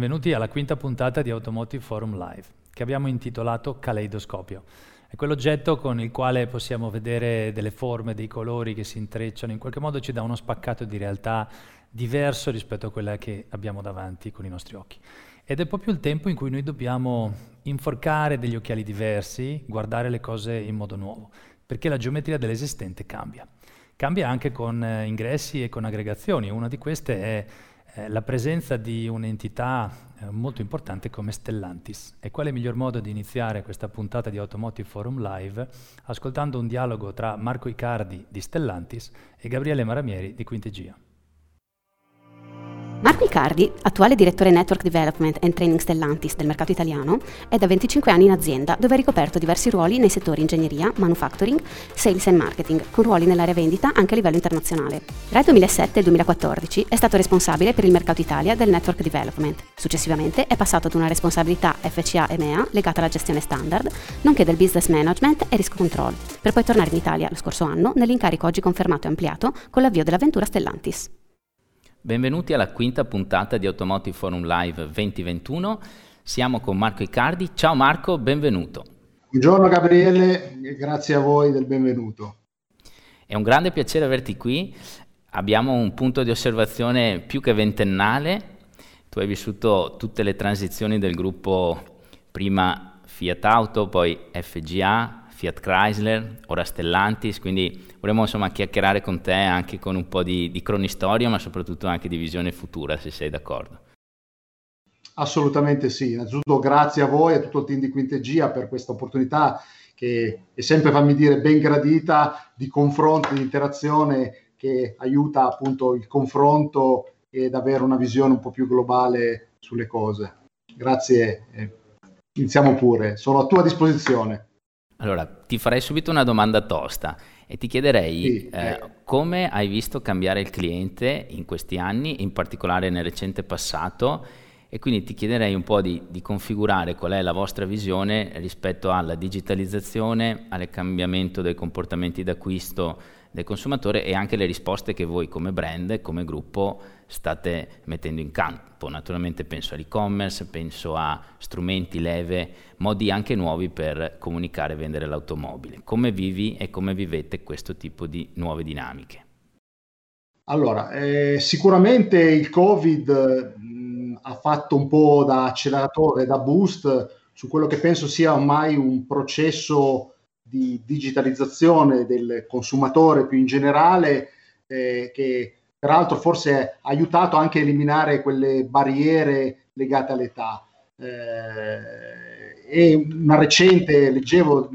Benvenuti alla quinta puntata di Automotive Forum Live, che abbiamo intitolato Caleidoscopio. È quell'oggetto con il quale possiamo vedere delle forme, dei colori che si intrecciano, in qualche modo ci dà uno spaccato di realtà diverso rispetto a quella che abbiamo davanti con i nostri occhi. Ed è proprio il tempo in cui noi dobbiamo inforcare degli occhiali diversi, guardare le cose in modo nuovo, perché la geometria dell'esistente cambia. Cambia anche con eh, ingressi e con aggregazioni. Una di queste è eh, la presenza di un'entità eh, molto importante come Stellantis. E quale miglior modo di iniziare questa puntata di Automotive Forum Live ascoltando un dialogo tra Marco Icardi di Stellantis e Gabriele Maramieri di Quintegia. Marco Icardi, attuale direttore Network Development and Training Stellantis del mercato italiano, è da 25 anni in azienda dove ha ricoperto diversi ruoli nei settori ingegneria, manufacturing, sales and marketing, con ruoli nell'area vendita anche a livello internazionale. Tra il 2007 e il 2014 è stato responsabile per il mercato Italia del Network Development. Successivamente è passato ad una responsabilità FCA EMEA legata alla gestione standard, nonché del business management e risk control, per poi tornare in Italia lo scorso anno nell'incarico oggi confermato e ampliato con l'avvio dell'avventura Stellantis. Benvenuti alla quinta puntata di Automotive Forum Live 2021. Siamo con Marco Icardi. Ciao Marco, benvenuto. Buongiorno Gabriele, grazie a voi del benvenuto. È un grande piacere averti qui. Abbiamo un punto di osservazione più che ventennale. Tu hai vissuto tutte le transizioni del gruppo prima Fiat Auto, poi FGA, Fiat Chrysler, ora Stellantis, quindi vorremmo insomma chiacchierare con te anche con un po' di, di cronistoria, ma soprattutto anche di visione futura, se sei d'accordo. Assolutamente sì, innanzitutto grazie a voi e a tutto il team di Quintegia per questa opportunità che è sempre, fammi dire, ben gradita di confronto, di interazione che aiuta appunto il confronto ed avere una visione un po' più globale sulle cose. Grazie, iniziamo pure, sono a tua disposizione. Allora, ti farei subito una domanda tosta e ti chiederei sì, eh, come hai visto cambiare il cliente in questi anni, in particolare nel recente passato, e quindi ti chiederei un po' di, di configurare qual è la vostra visione rispetto alla digitalizzazione, al cambiamento dei comportamenti d'acquisto del consumatore e anche le risposte che voi come brand, come gruppo state mettendo in campo. Naturalmente penso all'e-commerce, penso a strumenti, leve, modi anche nuovi per comunicare e vendere l'automobile. Come vivi e come vivete questo tipo di nuove dinamiche? Allora, eh, sicuramente il Covid mh, ha fatto un po' da acceleratore, da boost su quello che penso sia ormai un processo di digitalizzazione del consumatore più in generale, eh, che peraltro forse ha aiutato anche a eliminare quelle barriere legate all'età. Eh, e una recente, leggevo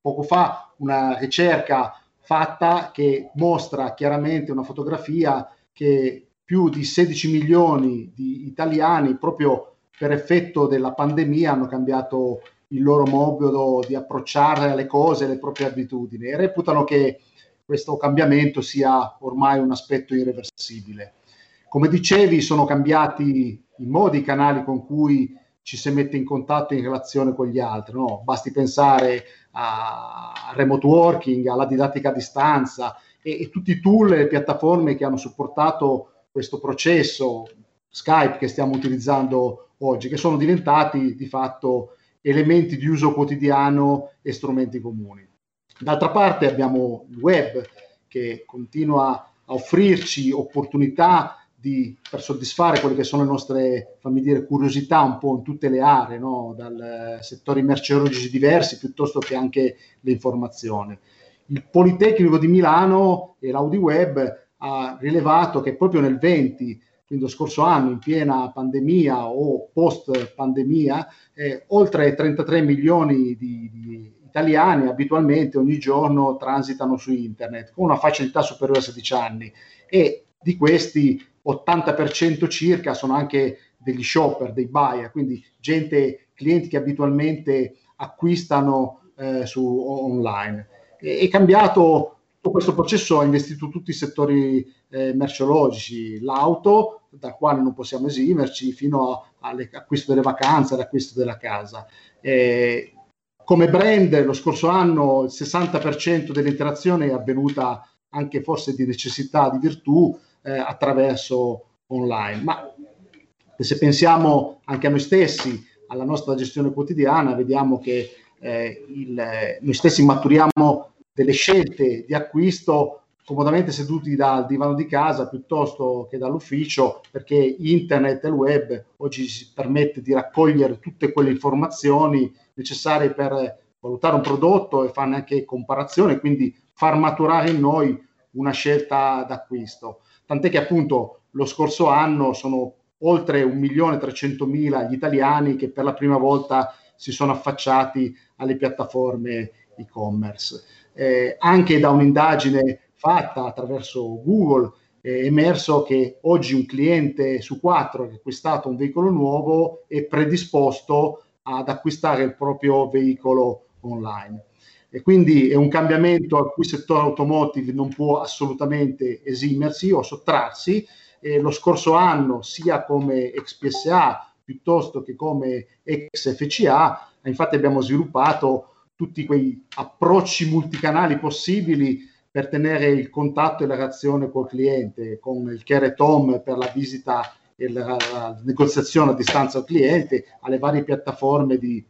poco fa, una ricerca fatta che mostra chiaramente una fotografia che più di 16 milioni di italiani proprio per effetto della pandemia hanno cambiato il loro modo di approcciare alle cose, le proprie abitudini e reputano che questo cambiamento sia ormai un aspetto irreversibile. Come dicevi, sono cambiati i modi, i canali con cui ci si mette in contatto in relazione con gli altri. No? Basti pensare a remote working, alla didattica a distanza e, e tutti i tool e piattaforme che hanno supportato questo processo, Skype che stiamo utilizzando oggi, che sono diventati di fatto elementi di uso quotidiano e strumenti comuni. D'altra parte abbiamo il web che continua a offrirci opportunità di, per soddisfare quelle che sono le nostre, fammi dire, curiosità un po' in tutte le aree, no? dal settori merceologici diversi piuttosto che anche le informazioni. Il Politecnico di Milano e l'AudiWeb ha rilevato che proprio nel 20 quindi lo scorso anno in piena pandemia o post pandemia, eh, oltre 33 milioni di, di, italiani abitualmente ogni giorno transitano su internet con una facilità superiore a 16 anni e di questi 80% circa sono anche degli shopper, dei buyer, quindi gente, clienti che abitualmente acquistano eh, su online. E, è cambiato tutto questo processo, ha investito tutti i settori eh, merceologici, l'auto, dal quale non possiamo esimerci, fino all'acquisto delle vacanze, all'acquisto della casa. Eh, come brand, lo scorso anno il 60% dell'interazione è avvenuta anche forse di necessità, di virtù, eh, attraverso online. Ma se pensiamo anche a noi stessi, alla nostra gestione quotidiana, vediamo che eh, il, noi stessi maturiamo delle scelte di acquisto comodamente seduti dal divano di casa piuttosto che dall'ufficio, perché internet e il web oggi ci permette di raccogliere tutte quelle informazioni necessarie per valutare un prodotto e farne anche comparazione, quindi far maturare in noi una scelta d'acquisto. Tant'è che appunto lo scorso anno sono oltre 1.300.000 gli italiani che per la prima volta si sono affacciati alle piattaforme e-commerce. Eh, anche da un'indagine fatta attraverso Google è emerso che oggi un cliente su quattro che ha acquistato un veicolo nuovo è predisposto ad acquistare il proprio veicolo online. E quindi è un cambiamento a cui il settore automotive non può assolutamente esimersi o sottrarsi. E lo scorso anno, sia come ex PSA piuttosto che come ex FCA, infatti abbiamo sviluppato tutti quei approcci multicanali possibili per tenere il contatto e la relazione col cliente, con il care Tom per la visita e la, la negoziazione a distanza al cliente, alle varie piattaforme di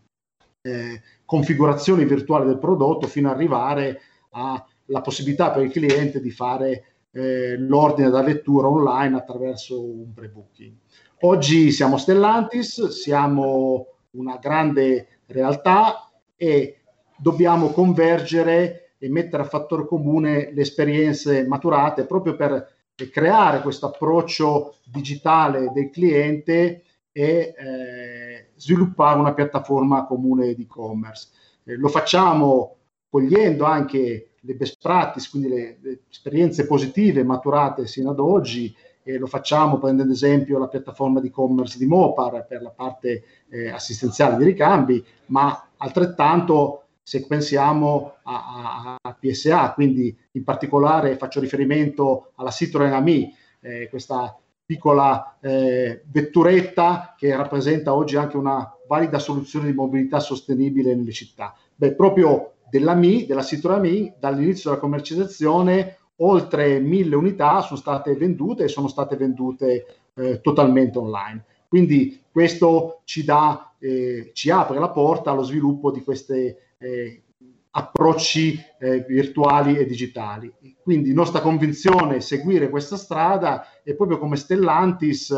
eh, configurazione virtuale del prodotto, fino ad arrivare alla possibilità per il cliente di fare eh, l'ordine da lettura online attraverso un pre-booking. Oggi siamo Stellantis, siamo una grande realtà e dobbiamo convergere e mettere a fattore comune le esperienze maturate proprio per creare questo approccio digitale del cliente e eh, sviluppare una piattaforma comune di e-commerce. Eh, lo facciamo cogliendo anche le best practice, quindi le, le esperienze positive maturate sino ad oggi e lo facciamo prendendo esempio la piattaforma di e-commerce di Mopar per la parte eh, assistenziale di ricambi, ma altrettanto se pensiamo a, a, a, PSA, quindi in particolare faccio riferimento alla Citroen AMI, eh, questa piccola eh, vetturetta che rappresenta oggi anche una valida soluzione di mobilità sostenibile nelle città. Beh, proprio della Mi, della Citroen AMI, dall'inizio della commercializzazione, oltre mille unità sono state vendute e sono state vendute eh, totalmente online. Quindi questo ci, dà, eh, ci apre la porta allo sviluppo di queste eh, approcci eh, virtuali e digitali. Quindi nostra convinzione è seguire questa strada e proprio come Stellantis,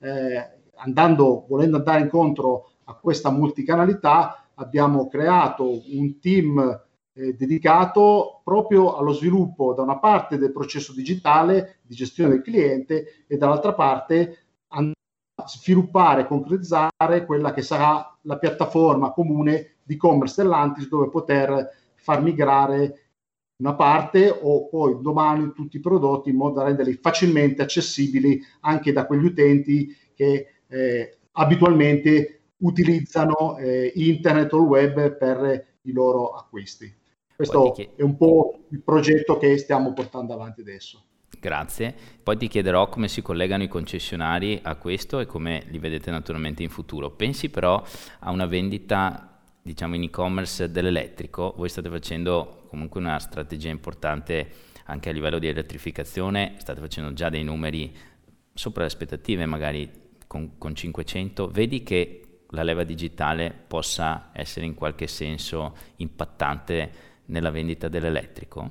eh, andando, volendo andare incontro a questa multicanalità, abbiamo creato un team eh, dedicato proprio allo sviluppo da una parte del processo digitale di gestione del cliente e dall'altra parte sviluppare e concretizzare quella che sarà la piattaforma comune di e-commerce Stellantis dove poter far migrare una parte o poi domani tutti i prodotti in modo da renderli facilmente accessibili anche da quegli utenti che eh, abitualmente utilizzano eh, internet o il web per i loro acquisti. Questo è un po' il progetto che stiamo portando avanti adesso. Grazie. Poi ti chiederò come si collegano i concessionari a questo e come li vedete naturalmente in futuro. Pensi però a una vendita diciamo in e-commerce dell'elettrico, voi state facendo comunque una strategia importante anche a livello di elettrificazione, state facendo già dei numeri sopra le aspettative, magari con, con 500, vedi che la leva digitale possa essere in qualche senso impattante nella vendita dell'elettrico?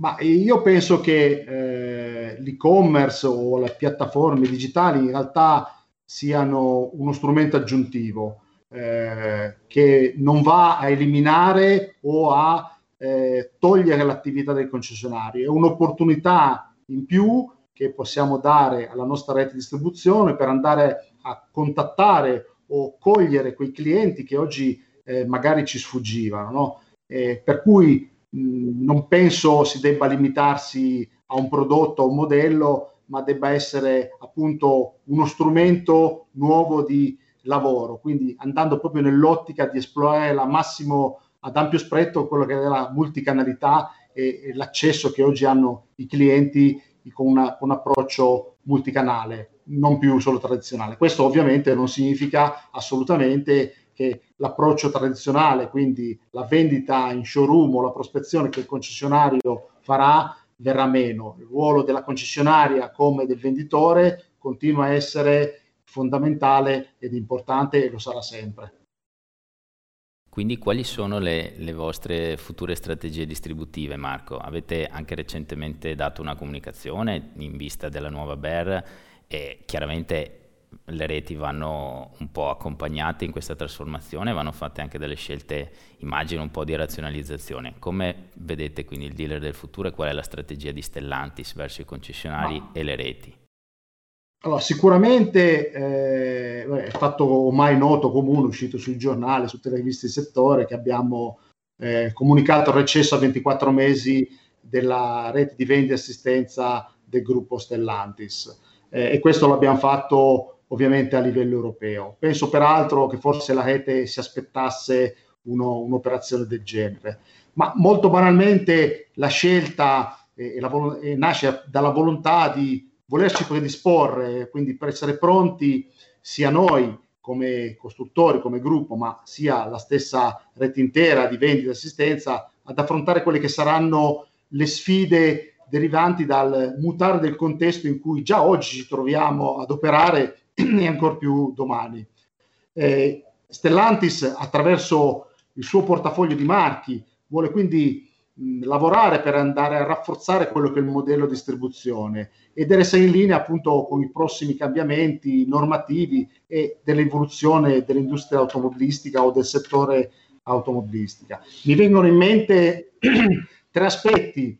Ma io penso che eh, l'e-commerce o le piattaforme digitali in realtà siano uno strumento aggiuntivo eh, che non va a eliminare o a eh, togliere l'attività del concessionario, è un'opportunità in più che possiamo dare alla nostra rete di distribuzione per andare a contattare o cogliere quei clienti che oggi eh, magari ci sfuggivano. No? per cui mh, non penso si debba limitarsi a un prodotto, a un modello, ma debba essere appunto uno strumento nuovo di lavoro, quindi andando proprio nell'ottica di esplorare la massimo ad ampio spettro quello che è la multicanalità e, e l'accesso che oggi hanno i clienti con, una, un approccio multicanale, non più solo tradizionale. Questo ovviamente non significa assolutamente che l'approccio tradizionale, quindi la vendita in showroom o la prospezione che il concessionario farà, verrà meno. Il ruolo della concessionaria come del venditore continua a essere fondamentale ed importante e lo sarà sempre. Quindi quali sono le, le, vostre future strategie distributive, Marco? Avete anche recentemente dato una comunicazione in vista della nuova BER e chiaramente le reti vanno un po' accompagnate in questa trasformazione, vanno fatte anche delle scelte, immagino un po' di razionalizzazione. Come vedete quindi il dealer del futuro e qual è la strategia di Stellantis verso i concessionari ah. e le reti? Allora, sicuramente eh, è fatto ormai noto comune, uscito sui giornali, su tutte le riviste di settore, che abbiamo eh, comunicato il recesso a 24 mesi della rete di vendita e assistenza del gruppo Stellantis. Eh, e questo l'abbiamo fatto ovviamente a livello europeo. Penso peraltro che forse la rete si aspettasse uno, un'operazione del genere. Ma molto banalmente la scelta eh, la, eh, nasce dalla volontà di volerci predisporre, quindi per essere pronti sia noi come costruttori, come gruppo, ma sia la stessa rete intera di vendita e assistenza ad affrontare quelle che saranno le sfide derivanti dal mutare del contesto in cui già oggi ci troviamo ad operare e ancora più domani. Eh, Stellantis attraverso il suo portafoglio di marchi vuole quindi lavorare per andare a rafforzare quello che è il modello di distribuzione ed essere in linea appunto con i prossimi cambiamenti normativi e dell'evoluzione dell'industria automobilistica o del settore automobilistica. Mi vengono in mente tre aspetti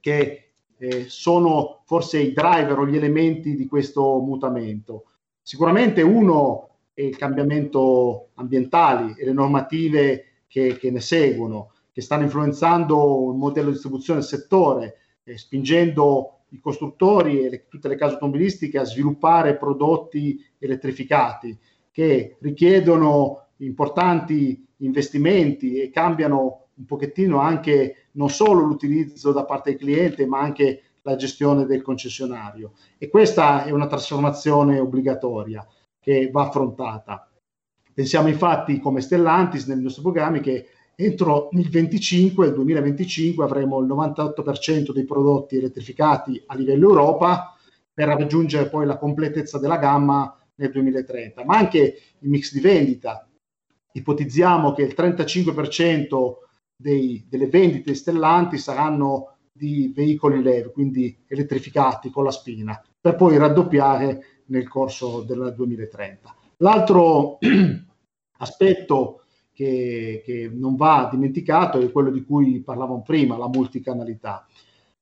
che eh, sono forse i driver o gli elementi di questo mutamento. Sicuramente uno è il cambiamento ambientali e le normative che, che ne seguono che stanno influenzando il modello di distribuzione del settore, eh, spingendo i costruttori e le, tutte le case automobilistiche a sviluppare prodotti elettrificati che richiedono importanti investimenti e cambiano un pochettino anche non solo l'utilizzo da parte del cliente, ma anche la gestione del concessionario. E questa è una trasformazione obbligatoria che va affrontata. Pensiamo infatti come Stellantis nei nostri programmi che entro il 25, il 2025 avremo il 98% dei prodotti elettrificati a livello Europa per raggiungere poi la completezza della gamma nel 2030, ma anche il mix di vendita. Ipotizziamo che il 35% dei, delle vendite stellanti saranno di veicoli LEV, quindi elettrificati con la spina, per poi raddoppiare nel corso del 2030. L'altro aspetto che, che, non va dimenticato è quello di cui parlavamo prima, la multicanalità.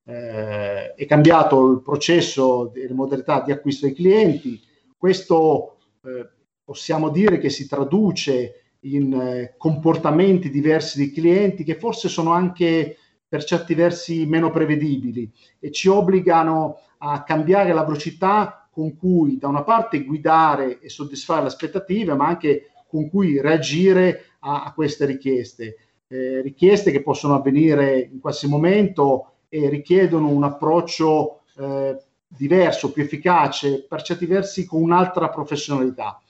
Eh, è cambiato il processo delle modalità di acquisto dei clienti, questo eh, possiamo dire che si traduce in eh, comportamenti diversi dei clienti che forse sono anche per certi versi meno prevedibili e ci obbligano a cambiare la velocità con cui da una parte guidare e soddisfare le aspettative, ma anche con cui reagire a, a queste richieste. Eh, richieste che possono avvenire in qualsiasi momento e richiedono un approccio eh, diverso, più efficace, per certi versi con un'altra professionalità.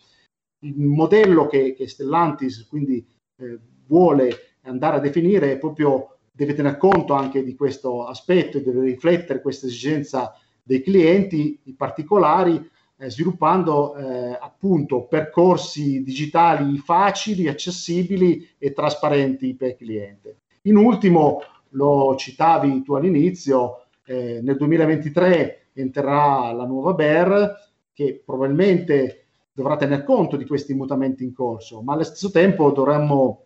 Il modello che, che Stellantis quindi eh, vuole andare a definire è proprio deve tener conto anche di questo aspetto e deve riflettere questa esigenza dei clienti, i particolari, sviluppando eh, appunto percorsi digitali facili, accessibili e trasparenti per il cliente. In ultimo, lo citavi tu all'inizio, eh, nel 2023 entrerà la nuova BER che probabilmente dovrà tener conto di questi mutamenti in corso, ma allo stesso tempo dovremmo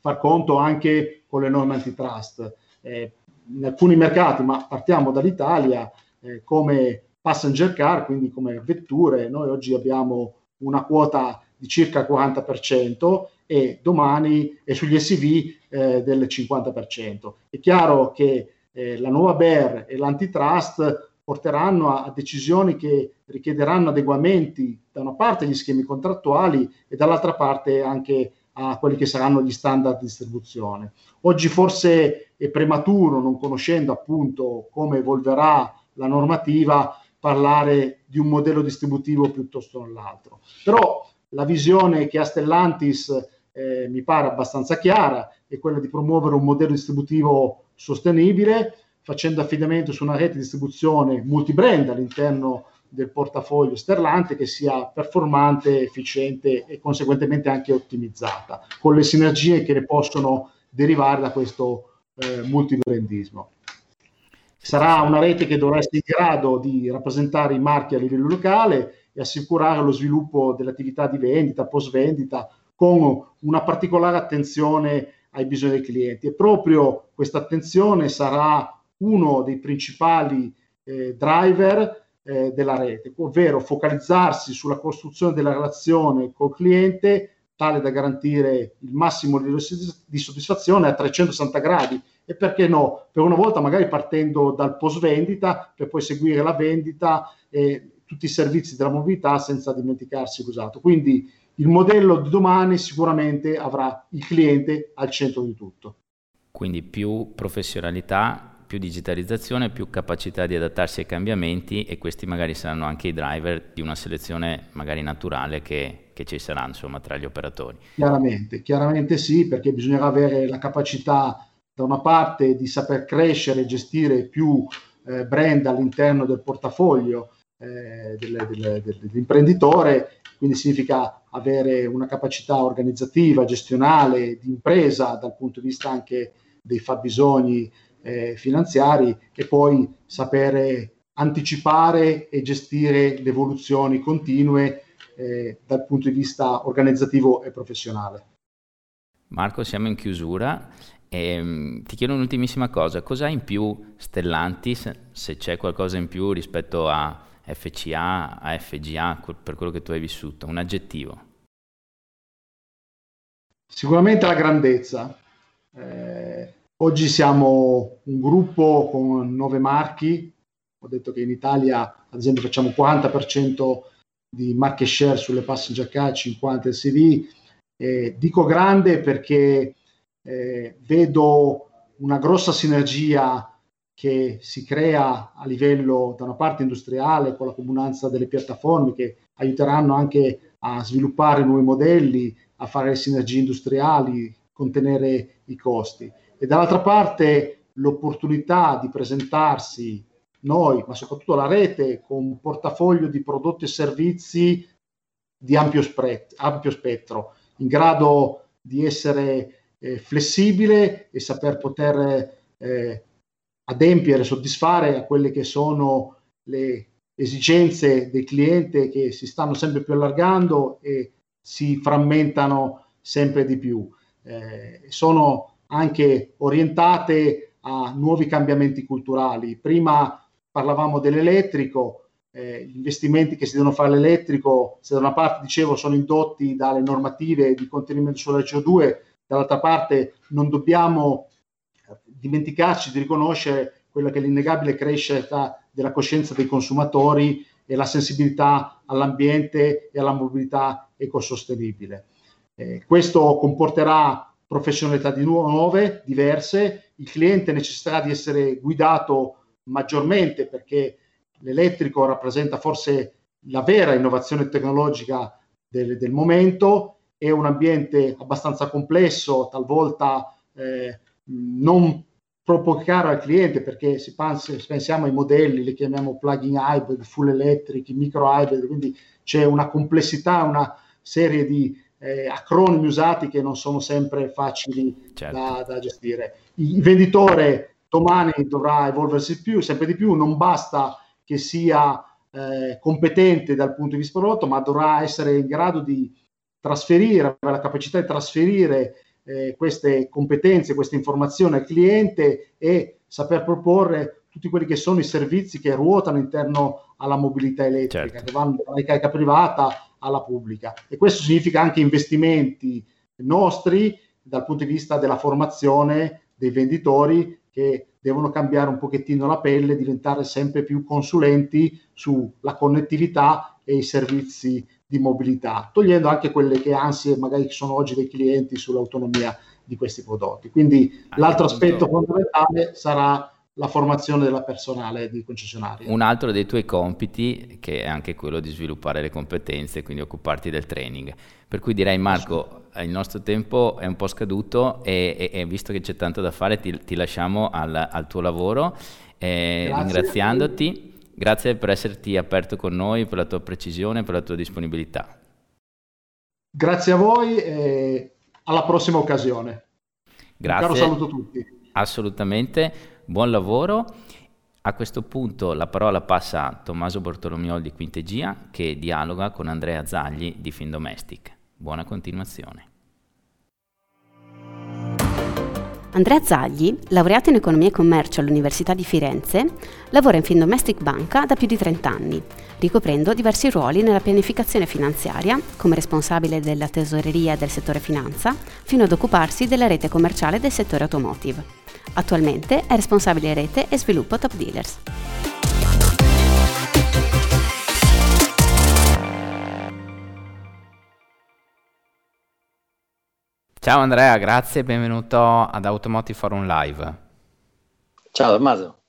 far conto anche con le norme antitrust. Eh, in alcuni mercati, ma partiamo dall'Italia, eh, come passenger car, quindi come vetture, noi oggi abbiamo una quota di circa 40% e domani è sugli SUV eh, del 50%. È chiaro che eh, la nuova BER e l'antitrust porteranno a, a, decisioni che richiederanno adeguamenti da una parte agli schemi contrattuali e dall'altra parte anche a quelli che saranno gli standard di distribuzione. Oggi forse è prematuro, non conoscendo appunto come evolverà la normativa, parlare di un modello distributivo piuttosto che l'altro. Però la visione che ha Stellantis eh, mi pare abbastanza chiara, è quella di promuovere un modello distributivo sostenibile, facendo affidamento su una rete di distribuzione multibrand all'interno del portafoglio Sterlante che sia performante, efficiente e conseguentemente anche ottimizzata, con le sinergie che ne possono derivare da questo eh, multibrandismo. Sarà una rete che dovrà essere in grado di rappresentare i marchi a livello locale e assicurare lo sviluppo dell'attività di vendita, post vendita, con una particolare attenzione ai bisogni dei clienti. E proprio questa attenzione sarà uno dei principali eh, driver eh, della rete, ovvero focalizzarsi sulla costruzione della relazione col cliente tale da garantire il massimo livello di soddisfazione a 360 gradi e perché no, per una volta magari partendo dal post vendita per poi seguire la vendita e tutti i servizi della mobilità senza dimenticarsi l'usato. Quindi il modello di domani sicuramente avrà il cliente al centro di tutto. Quindi più professionalità, più digitalizzazione, più capacità di adattarsi ai cambiamenti e questi magari saranno anche i driver di una selezione magari naturale che, che ci sarà insomma tra gli operatori. Chiaramente, chiaramente sì, perché bisognerà avere la capacità da una parte di saper crescere e gestire più eh, brand all'interno del portafoglio eh, del, del, del, dell'imprenditore, quindi significa avere una capacità organizzativa, gestionale, di impresa dal punto di vista anche dei fabbisogni eh, finanziari e poi sapere anticipare e gestire le evoluzioni continue eh, dal punto di vista organizzativo e professionale. Marco, siamo in chiusura. E, ehm, ti chiedo un'ultimissima cosa, cos'ha in più Stellantis, se c'è qualcosa in più rispetto a FCA, a FGA, per quello che tu hai vissuto, un aggettivo? Sicuramente la grandezza. Eh, Oggi siamo un gruppo con nove marchi, ho detto che in Italia ad esempio facciamo 40% di market share sulle passenger car, 50 LCV. Eh, dico grande perché eh, vedo una grossa sinergia che si crea a livello da una parte industriale con la comunanza delle piattaforme che aiuteranno anche a sviluppare nuovi modelli, a fare sinergie industriali, contenere i costi. E dall'altra parte l'opportunità di presentarsi noi, ma soprattutto la rete, con un portafoglio di prodotti e servizi di ampio, spre- ampio spettro, in grado di essere eh, flessibile e saper poter eh, adempiere, soddisfare a quelle che sono le esigenze del cliente che si stanno sempre più allargando e si frammentano sempre di più. Eh, sono anche orientate a nuovi cambiamenti culturali. Prima parlavamo dell'elettrico, eh, gli investimenti che si devono fare all'elettrico, se da una parte dicevo sono indotti dalle normative di contenimento sulla CO2, dall'altra parte non dobbiamo dimenticarci di riconoscere quella che è l'innegabile crescita della coscienza dei consumatori e la sensibilità all'ambiente e alla mobilità ecosostenibile. Eh, questo comporterà professionalità di nuove, diverse, il cliente necessiterà di essere guidato maggiormente perché l'elettrico rappresenta forse la vera innovazione tecnologica del, del momento, è un ambiente abbastanza complesso, talvolta eh, non troppo caro al cliente perché si pensa, pensiamo ai modelli, li chiamiamo plug-in hybrid, full electric, micro hybrid, quindi c'è una complessità, una serie di eh, acronimi usati che non sono sempre facili certo. da, da, gestire. Il venditore domani dovrà evolversi più, sempre di più, non basta che sia eh, competente dal punto di vista prodotto, ma dovrà essere in grado di trasferire, avere la capacità di trasferire eh, queste competenze, queste informazioni al cliente e saper proporre tutti quelli che sono i servizi che ruotano interno alla mobilità elettrica, certo. che vanno dalla ricarica privata alla pubblica. E questo significa anche investimenti nostri dal punto di vista della formazione dei venditori che devono cambiare un pochettino la pelle, diventare sempre più consulenti sulla connettività e i servizi di mobilità, togliendo anche quelle che ansie magari sono oggi dei clienti sull'autonomia di questi prodotti. Quindi ah, l'altro aspetto fondamentale sarà la formazione della personale di concessionario. Un altro dei tuoi compiti che è anche quello di sviluppare le competenze, quindi occuparti del training. Per cui direi Marco, il nostro tempo è un po' scaduto e, e, e visto che c'è tanto da fare ti, ti lasciamo al, al tuo lavoro eh, ringraziandoti Grazie per esserti aperto con noi, per la tua precisione, per la tua disponibilità. Grazie a voi e alla prossima occasione. Grazie. Un caro saluto a tutti. Assolutamente, buon lavoro. A questo punto la parola passa a Tommaso Bortolomiol di Quintegia che dialoga con Andrea Zagli di Findomestic. Buona continuazione. Andrea Zagli, laureato in economia e commercio all'Università di Firenze, lavora in Findomestic Banca da più di 30 anni, ricoprendo diversi ruoli nella pianificazione finanziaria, come responsabile della tesoreria del settore finanza, fino ad occuparsi della rete commerciale del settore automotive. Attualmente è responsabile rete e sviluppo Top Dealers. Ciao Andrea, grazie e benvenuto ad Automotive Forum Live. Ciao Tommaso.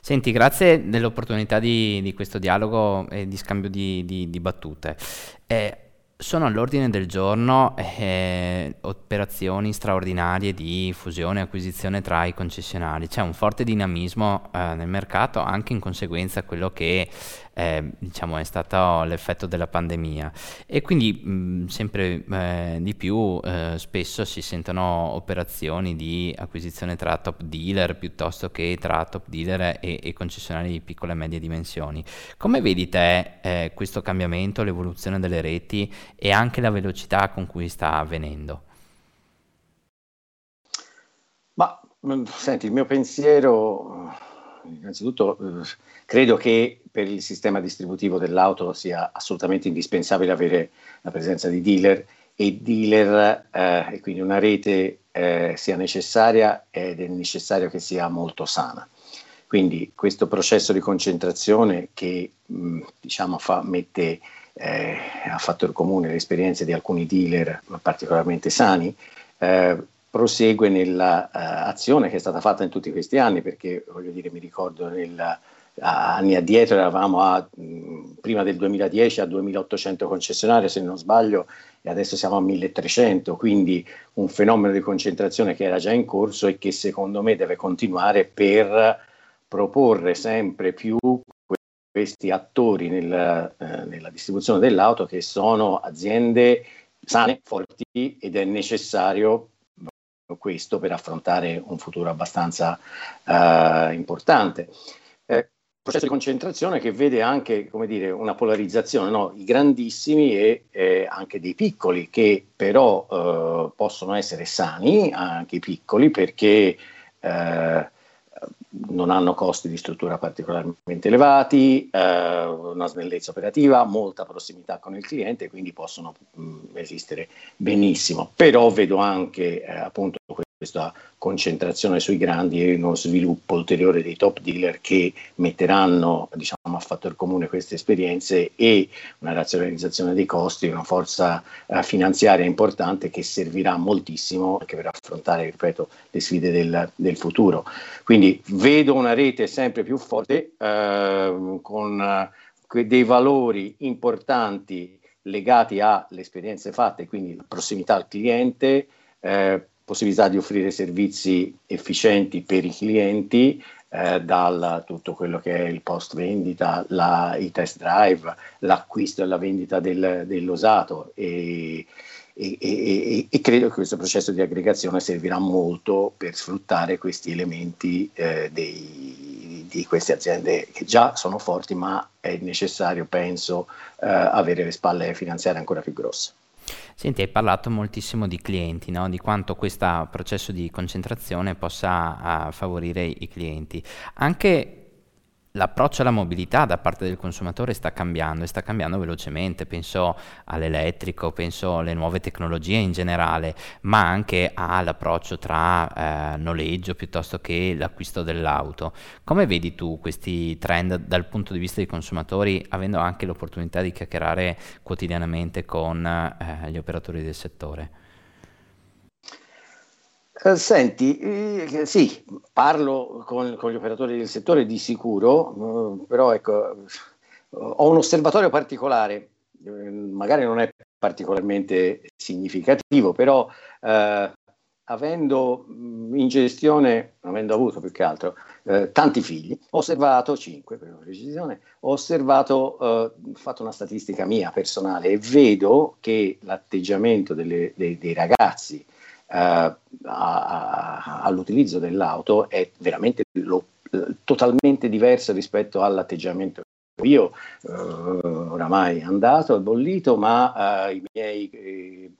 Senti, grazie dell'opportunità di, di, questo dialogo e di scambio di, di, di battute. Eh, sono all'ordine del giorno eh, operazioni straordinarie di fusione e acquisizione tra i concessionari. C'è un forte dinamismo eh, nel mercato anche in conseguenza a quello che eh, diciamo è stato l'effetto della pandemia e quindi mh, sempre eh, di più eh, spesso si sentono operazioni di acquisizione tra top dealer piuttosto che tra top dealer e, e concessionari di piccole e medie dimensioni. Come vedi te eh, questo cambiamento, l'evoluzione delle reti e anche la velocità con cui sta avvenendo? Ma senti, il mio pensiero innanzitutto eh, credo che per il sistema distributivo dell'auto sia assolutamente indispensabile avere la presenza di dealer e dealer eh, e quindi una rete eh, sia necessaria ed è necessario che sia molto sana. Quindi questo processo di concentrazione che mh, diciamo fa, mette eh, a fattor comune le esperienze di alcuni dealer particolarmente sani, eh, prosegue nell'azione uh, che è stata fatta in tutti questi anni, perché voglio dire, mi ricordo nel, anni addietro eravamo a, mh, prima del 2010 a 2800 concessionari se non sbaglio e adesso siamo a 1300 quindi un fenomeno di concentrazione che era già in corso e che secondo me deve continuare per proporre sempre più questi attori nel, eh, nella distribuzione dell'auto che sono aziende sane, forti ed è necessario questo per affrontare un futuro abbastanza uh, importante. Eh, processo di concentrazione che vede anche dire, una polarizzazione, no? i grandissimi e eh, anche dei piccoli che però eh, possono essere sani, anche i piccoli, perché eh, non hanno costi di struttura particolarmente elevati, eh, una snellezza operativa, molta prossimità con il cliente, quindi possono mh, esistere benissimo. Però vedo anche eh, appunto questa concentrazione sui grandi e uno sviluppo ulteriore dei top dealer che metteranno diciamo, a fattor comune queste esperienze e una razionalizzazione dei costi, una forza eh, finanziaria importante che servirà moltissimo anche per affrontare, ripeto, le sfide del, del futuro. Quindi vedo una rete sempre più forte eh, con eh, dei valori importanti legati alle esperienze fatte, quindi prossimità al cliente, eh, possibilità di offrire servizi efficienti per i clienti, eh, dal tutto quello che è il post vendita, la, i test drive, l'acquisto e la vendita del, dell'usato e, e, e, e, credo che questo processo di aggregazione servirà molto per sfruttare questi elementi eh, dei, di queste aziende che già sono forti ma è necessario penso eh, avere le spalle finanziarie ancora più grosse. Senti, hai parlato moltissimo di clienti, no? di quanto questo processo di concentrazione possa uh, favorire i clienti. Anche l'approccio alla mobilità da parte del consumatore sta cambiando e sta cambiando velocemente, penso all'elettrico, penso alle nuove tecnologie in generale, ma anche all'approccio tra eh, noleggio piuttosto che l'acquisto dell'auto. Come vedi tu questi trend dal punto di vista dei consumatori, avendo anche l'opportunità di chiacchierare quotidianamente con eh, gli operatori del settore? Eh, senti, eh, sì, parlo con, con, gli operatori del settore di sicuro, eh, però ecco, ho un osservatorio particolare, eh, magari non è particolarmente significativo, però avendo in gestione, avendo avuto più che altro tanti figli, ho osservato, cinque per precisione, ho osservato, eh, fatto una statistica mia personale e vedo che l'atteggiamento delle, dei, dei, ragazzi a, a, all'utilizzo dell'auto è veramente lo, totalmente diverso rispetto all'atteggiamento. Io eh, oramai andato, al bollito, ma eh, i miei eh,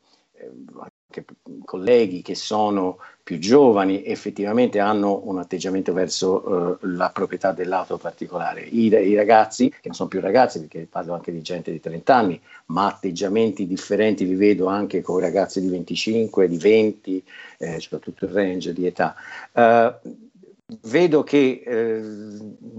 che colleghi che sono più giovani effettivamente hanno un atteggiamento verso uh, la proprietà dell'auto particolare. I, I, ragazzi, che non sono più ragazzi perché parlo anche di gente di 30 anni, ma atteggiamenti differenti li vedo anche con ragazzi di 25, di 20, eh, soprattutto il range di età. Uh, vedo che eh,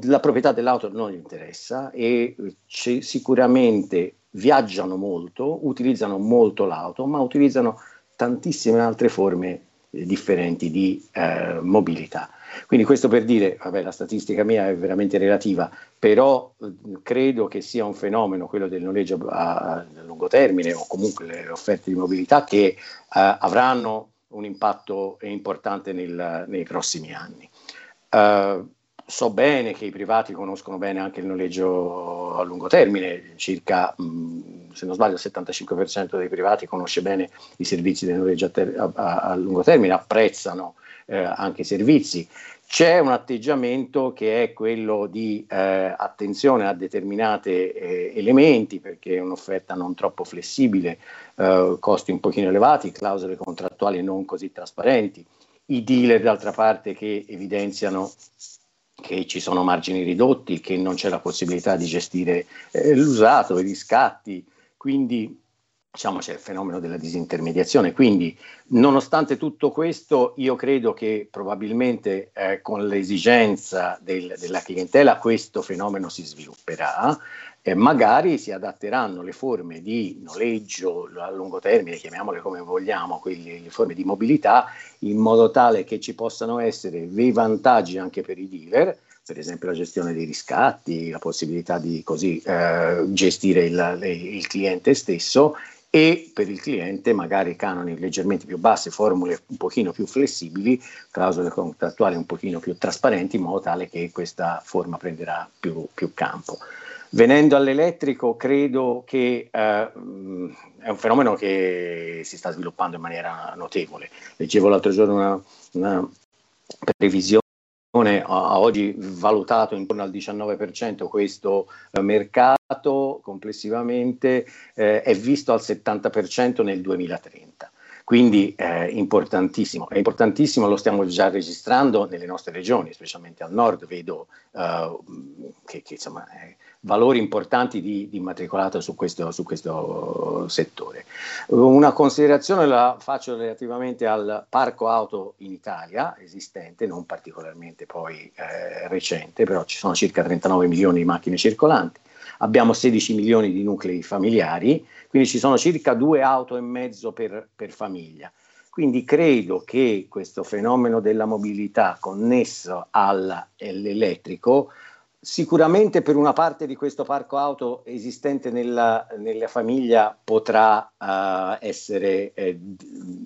la proprietà dell'auto non gli interessa e sicuramente viaggiano molto, utilizzano molto l'auto, ma utilizzano tantissime altre forme eh, differenti di eh, mobilità. Quindi questo per dire, vabbè, la statistica mia è veramente relativa, però eh, credo che sia un fenomeno, quello del noleggio a, a lungo termine o comunque le offerte di mobilità, che eh, avranno un impatto importante nel, nei prossimi anni. Uh, so bene che i privati conoscono bene anche il noleggio a lungo termine, circa, mh, se non sbaglio, il 75% dei privati conosce bene i servizi di noleggio a, ter- a, a lungo termine, apprezzano eh, anche i servizi. C'è un atteggiamento che è quello di eh, attenzione a determinati eh, elementi, perché è un'offerta non troppo flessibile, eh, costi un pochino elevati, clausole contrattuali non così trasparenti, i dealer d'altra parte che evidenziano che ci sono margini ridotti, che non c'è la possibilità di gestire eh, l'usato, i riscatti, quindi diciamo c'è il fenomeno della disintermediazione. Quindi, nonostante tutto questo, io credo che probabilmente eh, con l'esigenza del, della clientela questo fenomeno si svilupperà eh, magari si adatteranno le forme di noleggio a lungo termine, chiamiamole come vogliamo, quelle, le forme di mobilità, in modo tale che ci possano essere dei vantaggi anche per i dealer, per esempio la gestione dei riscatti, la possibilità di così eh, gestire il, il cliente stesso e per il cliente magari canoni leggermente più bassi, formule un pochino più flessibili, clausole contrattuali un pochino più trasparenti in modo tale che questa forma prenderà più, più campo. Venendo all'elettrico, credo che eh, è un fenomeno che si sta sviluppando in maniera notevole. Leggevo l'altro giorno una, una previsione a oggi valutato intorno al 19% questo eh, mercato complessivamente eh, è visto al 70% nel 2030 quindi eh, importantissimo. È importantissimo, lo stiamo già registrando nelle nostre regioni, specialmente al nord, vedo eh, che, che insomma, eh, valori importanti di, di immatricolato su questo, su questo, settore. Una considerazione la faccio relativamente al parco auto in Italia esistente, non particolarmente poi eh, recente, però ci sono circa 39 milioni di macchine circolanti, abbiamo 16 milioni di nuclei familiari, quindi ci sono circa due auto e mezzo per, per famiglia. Quindi credo che questo fenomeno della mobilità connesso all'elettrico sicuramente per una parte di questo parco auto esistente nella, nella famiglia potrà uh, essere eh,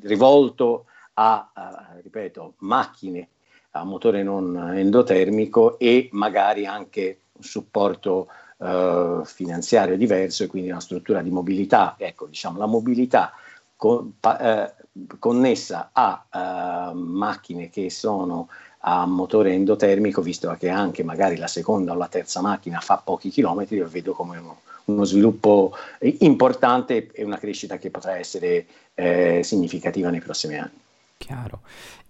rivolto a, uh, ripeto, macchine a motore non endotermico e magari anche un supporto eh, finanziario diverso e quindi una struttura di mobilità, ecco, diciamo, la mobilità con, eh, connessa a eh, macchine che sono a motore endotermico, visto che anche magari la seconda o la terza macchina fa pochi chilometri, io vedo come uno, uno sviluppo importante e una crescita che potrà essere eh, significativa nei prossimi anni. Chiaro.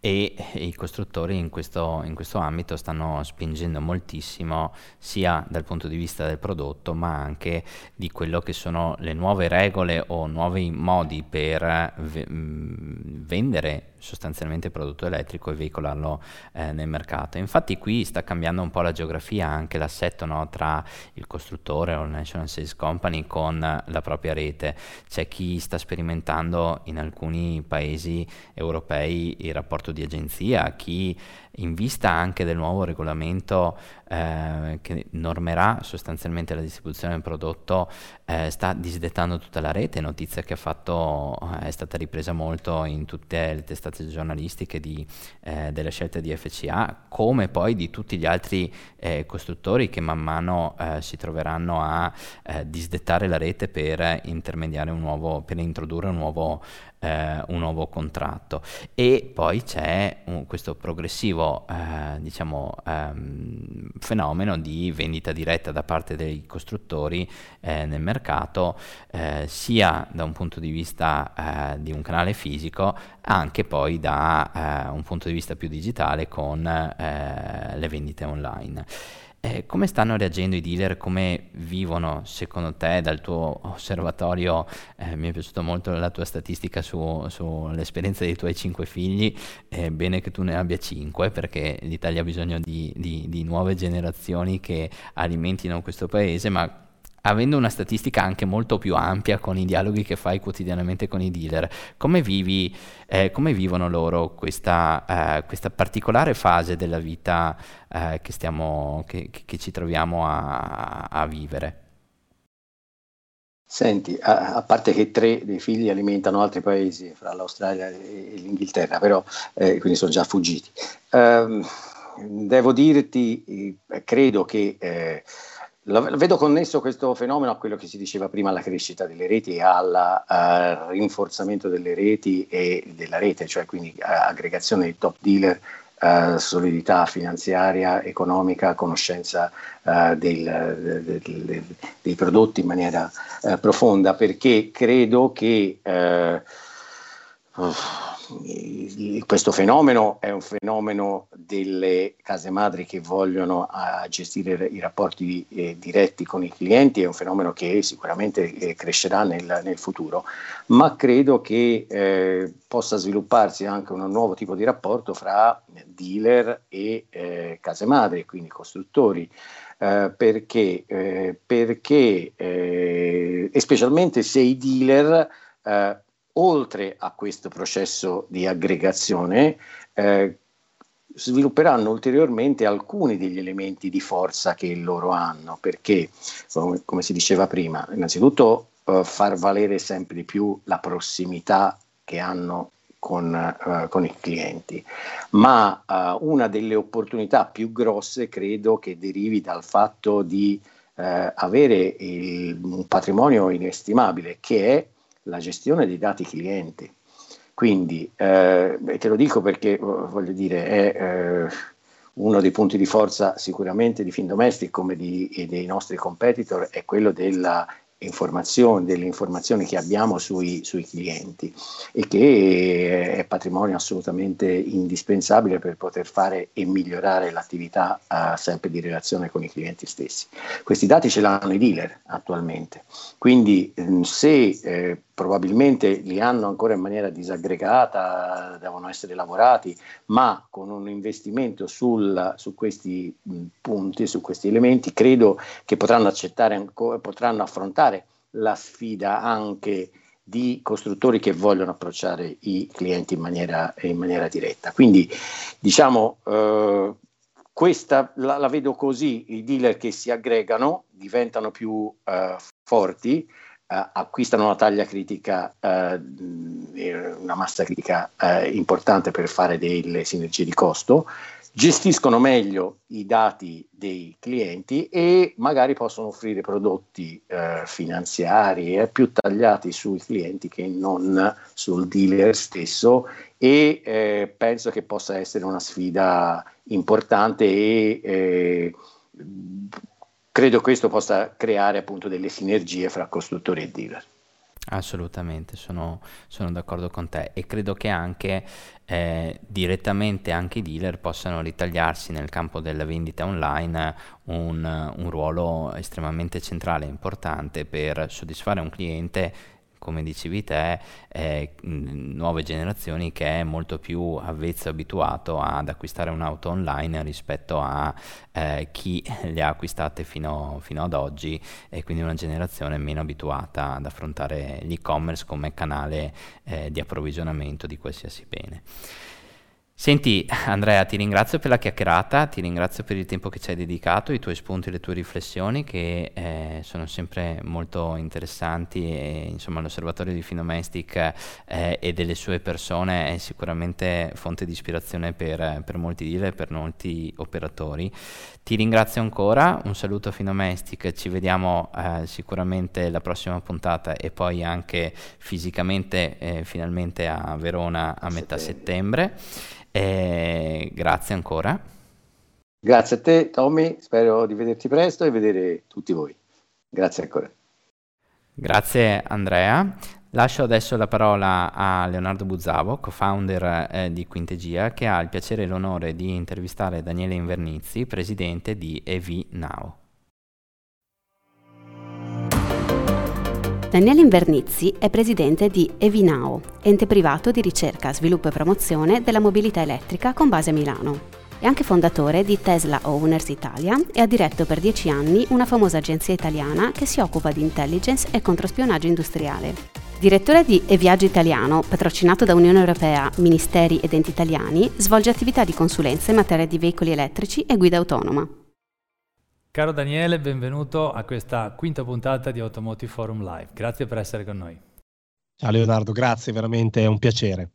E i costruttori in questo, in questo, ambito stanno spingendo moltissimo sia dal punto di vista del prodotto ma anche di quello che sono le nuove regole o nuovi modi per v- vendere sostanzialmente il prodotto elettrico e veicolarlo eh, nel mercato. Infatti qui sta cambiando un po' la geografia, anche l'assetto no, tra il costruttore o il National Sales Company con la propria rete. C'è chi sta sperimentando in alcuni paesi europei il rapporto di agenzia, chi in vista anche del nuovo regolamento eh, che normerà sostanzialmente la distribuzione del prodotto, eh, sta disdettando tutta la rete, notizia che fatto, eh, è stata ripresa molto in tutte le testate giornalistiche di, eh, delle scelte di FCA, come poi di tutti gli altri eh, costruttori che man mano eh, si troveranno a disdettare la rete per intermediare un nuovo, per introdurre un nuovo un nuovo contratto. E poi c'è un, questo progressivo eh, diciamo, ehm, fenomeno di vendita diretta da parte dei costruttori eh, nel mercato eh, sia da un punto di vista eh, di un canale fisico anche poi da eh, un punto di vista più digitale con le vendite online. Eh, come stanno reagendo i dealer? Come vivono secondo te dal tuo osservatorio? Eh, mi è piaciuta molto la tua statistica su, sull'esperienza dei tuoi cinque figli. È bene che tu ne abbia cinque perché l'Italia ha bisogno di, di, di nuove generazioni che alimentino questo paese, ma avendo una statistica anche molto più ampia con i dialoghi che fai quotidianamente con i dealer, come, vivi, eh, come vivono loro questa, eh, questa, particolare fase della vita eh, che, stiamo, che, che, ci troviamo a, a vivere? Senti, a, a, parte che tre dei figli alimentano altri paesi, fra l'Australia e l'Inghilterra, però eh, quindi sono già fuggiti. Um, devo dirti, eh, credo che eh, vedo connesso questo fenomeno a quello che si diceva prima, alla crescita delle reti al uh, rinforzamento delle reti e della rete, cioè quindi uh, aggregazione di top dealer, uh, solidità finanziaria, economica, conoscenza del, de, de, de, dei prodotti in maniera profonda, perché credo che questo fenomeno è un fenomeno delle case madri che vogliono uh, gestire i rapporti eh, diretti con i clienti, è un fenomeno che sicuramente eh, crescerà nel, nel, futuro, ma credo che eh, possa svilupparsi anche un nuovo tipo di rapporto fra dealer e eh, case madri, quindi costruttori. Uh, perché, uh, perché e specialmente se i dealer oltre a questo processo di aggregazione, eh, svilupperanno ulteriormente alcuni degli elementi di forza che loro hanno, perché, come si diceva prima, innanzitutto eh, far valere sempre di più la prossimità che hanno con, uh, con, i clienti, ma uh, una delle opportunità più grosse credo che derivi dal fatto di uh, avere il, un patrimonio inestimabile che è la gestione dei dati clienti. Quindi, eh, te lo dico perché voglio dire, è eh, uno dei punti di forza sicuramente di Findomestic come di, dei nostri competitor è quello della informazioni, delle informazioni che abbiamo sui, sui, clienti e che è patrimonio assolutamente indispensabile per poter fare e migliorare l'attività uh, sempre di relazione con i clienti stessi. Questi dati ce l'hanno i dealer attualmente, quindi mh, se eh, probabilmente li hanno ancora in maniera disaggregata, devono essere lavorati, ma con un investimento sul, su questi punti, su questi elementi, credo che potranno ancora, potranno affrontare la sfida anche di costruttori che vogliono approcciare i clienti in maniera, in maniera diretta. Quindi diciamo eh, questa la, la, vedo così, i dealer che si aggregano diventano più eh, forti, Uh, acquistano una taglia critica, uh, una massa critica uh, importante per fare delle sinergie di costo, gestiscono meglio i dati dei clienti e magari possono offrire prodotti finanziari eh, più tagliati sui clienti che non sul dealer stesso e eh, penso che possa essere una sfida importante e eh, credo questo possa creare appunto delle sinergie fra costruttori e dealer. Assolutamente, sono, sono, d'accordo con te e credo che anche eh, direttamente anche i dealer possano ritagliarsi nel campo della vendita online un, un ruolo estremamente centrale e importante per soddisfare un cliente come dicevi te, eh, nuove generazioni che è molto più avvezzo abituato ad acquistare un'auto online rispetto a eh, chi le ha acquistate fino, fino, ad oggi e quindi una generazione meno abituata ad affrontare l'e-commerce come canale eh, di approvvigionamento di qualsiasi bene. Senti Andrea, ti ringrazio per la chiacchierata, ti ringrazio per il tempo che ci hai dedicato, i tuoi spunti le tue riflessioni che eh, sono sempre molto interessanti e insomma l'osservatorio di Finomestic eh, e delle sue persone è sicuramente fonte di ispirazione per, per molti dealer e per molti operatori. Ti ringrazio ancora, un saluto a Finomestic, ci vediamo eh, sicuramente la prossima puntata e poi anche fisicamente eh, finalmente a Verona a metà settembre. E grazie ancora. Grazie a te, Tommy. Spero di vederti presto e vedere tutti voi. Grazie ancora. Grazie Andrea. Lascio adesso la parola a Leonardo Buzzavo, co-founder eh, di Quintegia, che ha il piacere e l'onore di intervistare Daniele Invernizzi, presidente di EV Now. Daniele Invernizzi è presidente di Evinao, ente privato di ricerca, sviluppo e promozione della mobilità elettrica con base a Milano. È anche fondatore di Tesla Owners Italia e ha diretto per dieci anni una famosa agenzia italiana che si occupa di intelligence e controspionaggio industriale. Direttore di E-Viaggio Italiano, patrocinato da Unione Europea, Ministeri ed enti italiani, svolge attività di consulenza in materia di veicoli elettrici e guida autonoma. Caro Daniele, benvenuto a questa quinta puntata di Automotive Forum Live. Grazie per essere con noi. Ciao Leonardo, grazie, veramente è un piacere.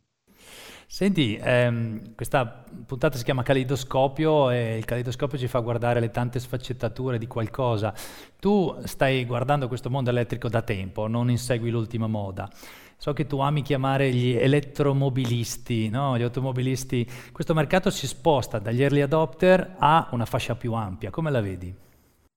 Senti, ehm, questa puntata si chiama Caleidoscopio e il caleidoscopio ci fa guardare le tante sfaccettature di qualcosa. Tu stai guardando questo mondo elettrico da tempo, non insegui l'ultima moda. So che tu ami chiamare gli elettromobilisti, no? gli automobilisti. Questo mercato si sposta dagli early adopter a una fascia più ampia. Come la vedi?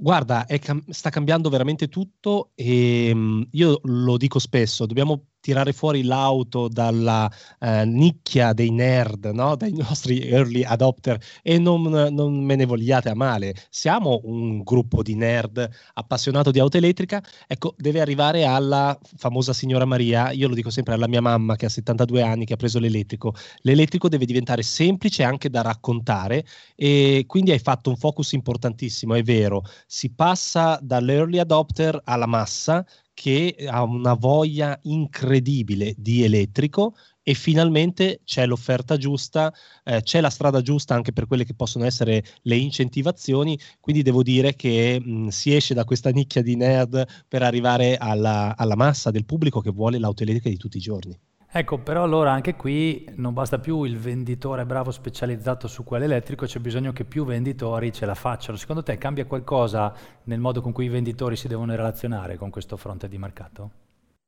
Guarda, cam- sta cambiando veramente tutto e um, io lo dico spesso, dobbiamo tirare fuori l'auto dalla eh, nicchia dei nerd, no? dai nostri early adopter e non, non, me ne vogliate a male. Siamo un gruppo di nerd appassionato di auto elettrica, ecco, deve arrivare alla famosa signora Maria, io lo dico sempre alla mia mamma che ha 72 anni, che ha preso l'elettrico. L'elettrico deve diventare semplice anche da raccontare e quindi hai fatto un focus importantissimo, è vero, si passa dall'early adopter alla massa, che ha una voglia incredibile di elettrico e finalmente c'è l'offerta giusta, eh, c'è la strada giusta anche per quelle che possono essere le incentivazioni, quindi devo dire che mh, si esce da questa nicchia di nerd per arrivare alla, alla massa del pubblico che vuole l'auto elettrica di tutti i giorni. Ecco, però allora anche qui non basta più il venditore bravo specializzato su quell'elettrico, c'è bisogno che più venditori ce la facciano. Secondo te cambia qualcosa nel modo con cui i venditori si devono relazionare con questo fronte di mercato?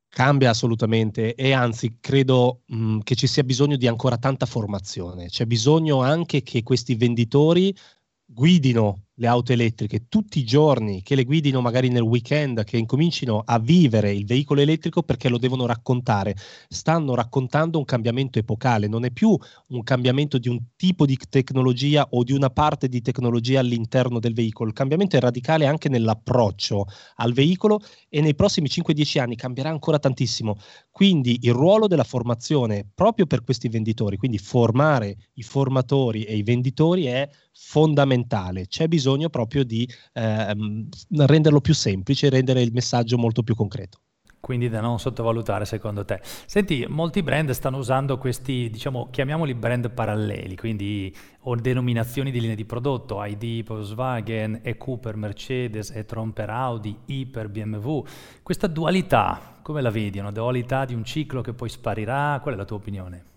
Cambia assolutamente e anzi credo mh, che ci sia bisogno di ancora tanta formazione. C'è bisogno anche che questi venditori guidino le auto elettriche tutti i giorni, che le guidino magari nel weekend, che incomincino a vivere il veicolo elettrico perché lo devono raccontare. Stanno raccontando un cambiamento epocale, non è più un cambiamento di un tipo di tecnologia o di una parte di tecnologia all'interno del veicolo. Il cambiamento è radicale anche nell'approccio al veicolo e nei prossimi 5-10 anni cambierà ancora tantissimo. Quindi il ruolo della formazione proprio per questi venditori, quindi formare i formatori e i venditori è fondamentale. C'è bisogno proprio di ehm, renderlo più semplice, rendere il messaggio molto più concreto. Quindi da non sottovalutare secondo te. Senti, molti brand stanno usando questi, diciamo, chiamiamoli brand paralleli, quindi o denominazioni di linee di prodotto, ID Volkswagen, EQ per Mercedes, e-tron per Audi, I per BMW. Questa dualità, come la vedi? Una dualità di un ciclo che poi sparirà? Qual è la tua opinione?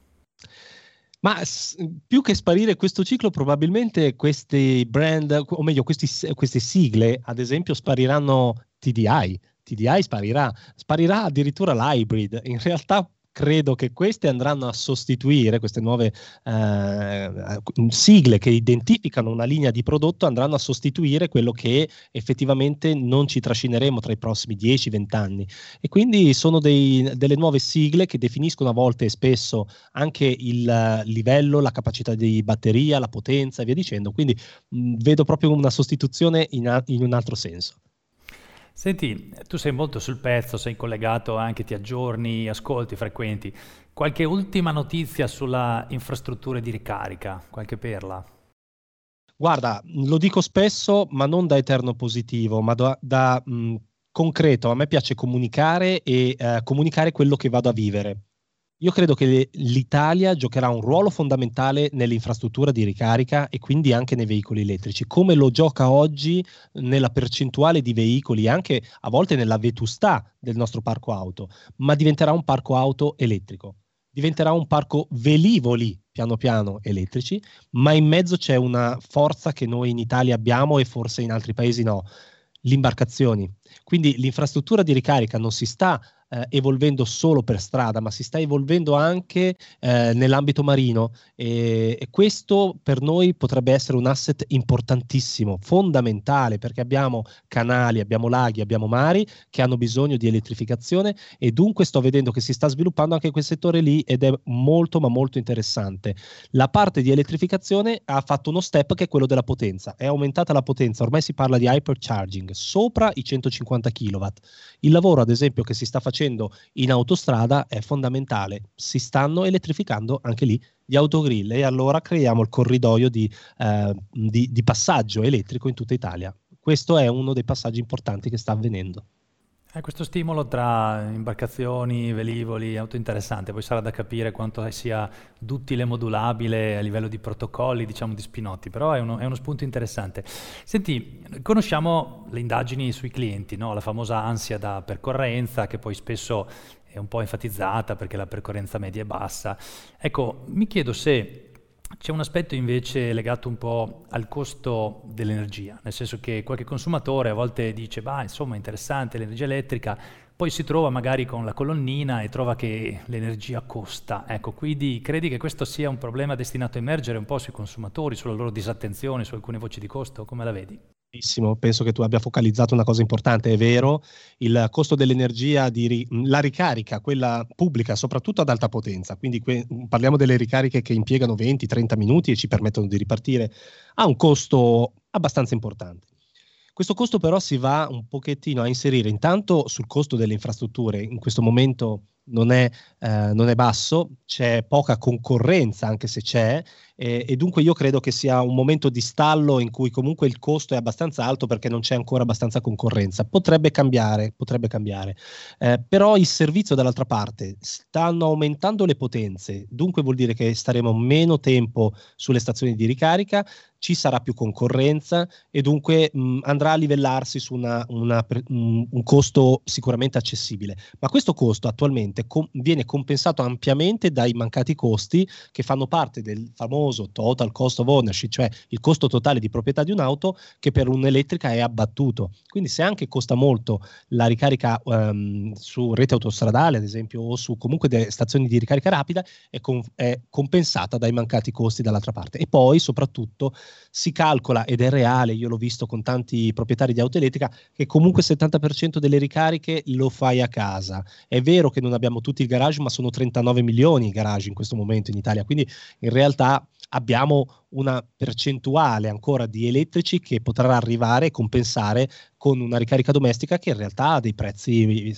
Ma s- più che sparire questo ciclo, probabilmente questi brand, o meglio, questi, queste sigle, ad esempio, spariranno TDI. TDI sparirà, sparirà addirittura l'hybrid. In realtà credo che queste andranno a sostituire, queste nuove eh, sigle che identificano una linea di prodotto, andranno a sostituire quello che effettivamente non ci trascineremo tra i prossimi 10-20 anni. E quindi sono dei, delle nuove sigle che definiscono a volte e spesso anche il livello, la capacità di batteria, la potenza e via dicendo. Quindi mh, vedo proprio una sostituzione in, a, in un altro senso. Senti, tu sei molto sul pezzo, sei collegato anche, ti aggiorni, ascolti, frequenti. Qualche ultima notizia sulla infrastruttura di ricarica, qualche perla? Guarda, lo dico spesso, ma non da eterno positivo, ma da, da mh, concreto. A me piace comunicare e eh, comunicare quello che vado a vivere. Io credo che l'Italia giocherà un ruolo fondamentale nell'infrastruttura di ricarica e quindi anche nei veicoli elettrici, come lo gioca oggi nella percentuale di veicoli, anche a volte nella vetustà del nostro parco auto, ma diventerà un parco auto elettrico. Diventerà un parco velivoli piano piano elettrici, ma in mezzo c'è una forza che noi in Italia abbiamo e forse in altri paesi no, l'imbarcazioni. Quindi l'infrastruttura di ricarica non si sta eh, evolvendo solo per strada, ma si sta evolvendo anche eh, nell'ambito marino e, e, questo per noi potrebbe essere un asset importantissimo, fondamentale, perché abbiamo canali, abbiamo laghi, abbiamo mari che hanno bisogno di elettrificazione e dunque sto vedendo che si sta sviluppando anche quel settore lì ed è molto ma molto interessante. La parte di elettrificazione ha fatto uno step che è quello della potenza, è aumentata la potenza, ormai si parla di hypercharging sopra i 150 kW. Il lavoro ad esempio che si sta facendo facendo in autostrada è fondamentale. Si stanno elettrificando anche lì gli autogrill e allora creiamo il corridoio di, eh, di, di passaggio elettrico in tutta Italia. Questo è uno dei passaggi importanti che sta avvenendo. Eh, questo stimolo tra imbarcazioni, velivoli, auto interessante, poi sarà da capire quanto sia duttile e modulabile a livello di protocolli, diciamo di spinotti, però è uno, è uno spunto interessante. Senti, conosciamo le indagini sui clienti, no? la famosa ansia da percorrenza che poi spesso è un po' enfatizzata perché la percorrenza media è bassa. Ecco, mi chiedo se c'è un aspetto invece legato un po' al costo dell'energia, nel senso che qualche consumatore a volte dice, bah, insomma, interessante l'energia elettrica, poi si trova magari con la colonnina e trova che l'energia costa. Ecco, quindi credi che questo sia un problema destinato a emergere un po' sui consumatori, sulla loro disattenzione, su alcune voci di costo? Come la vedi? Penso che tu abbia focalizzato una cosa importante, è vero, il costo dell'energia, di la ricarica, quella pubblica, soprattutto ad alta potenza, quindi que- parliamo delle ricariche che impiegano 20-30 minuti e ci permettono di ripartire, ha un costo abbastanza importante. Questo costo però si va un pochettino a inserire intanto sul costo delle infrastrutture, in questo momento non è, eh, non è basso, c'è poca concorrenza anche se c'è, e, e, dunque io credo che sia un momento di stallo in cui comunque il costo è abbastanza alto perché non c'è ancora abbastanza concorrenza. Potrebbe cambiare, potrebbe cambiare. Eh, però il servizio dall'altra parte stanno aumentando le potenze, dunque vuol dire che staremo meno tempo sulle stazioni di ricarica, ci sarà più concorrenza e dunque mh, andrà a livellarsi su una, una, un, un, costo sicuramente accessibile. Ma questo costo attualmente com- viene compensato ampiamente dai mancati costi che fanno parte del famoso total cost of ownership, cioè il costo totale di proprietà di un'auto che per un'elettrica è abbattuto. Quindi se anche costa molto la ricarica um, su rete autostradale, ad esempio, o su comunque delle stazioni di ricarica rapida, è, com- è compensata dai mancati costi dall'altra parte. E poi soprattutto si calcola, ed è reale, io l'ho visto con tanti proprietari di auto elettrica, che comunque il 70% delle ricariche lo fai a casa. È vero che non abbiamo tutti il garage, ma sono 39 milioni i garage in questo momento in Italia, quindi in realtà abbiamo una percentuale ancora di elettrici che potrà arrivare e compensare con una ricarica domestica che in realtà ha dei prezzi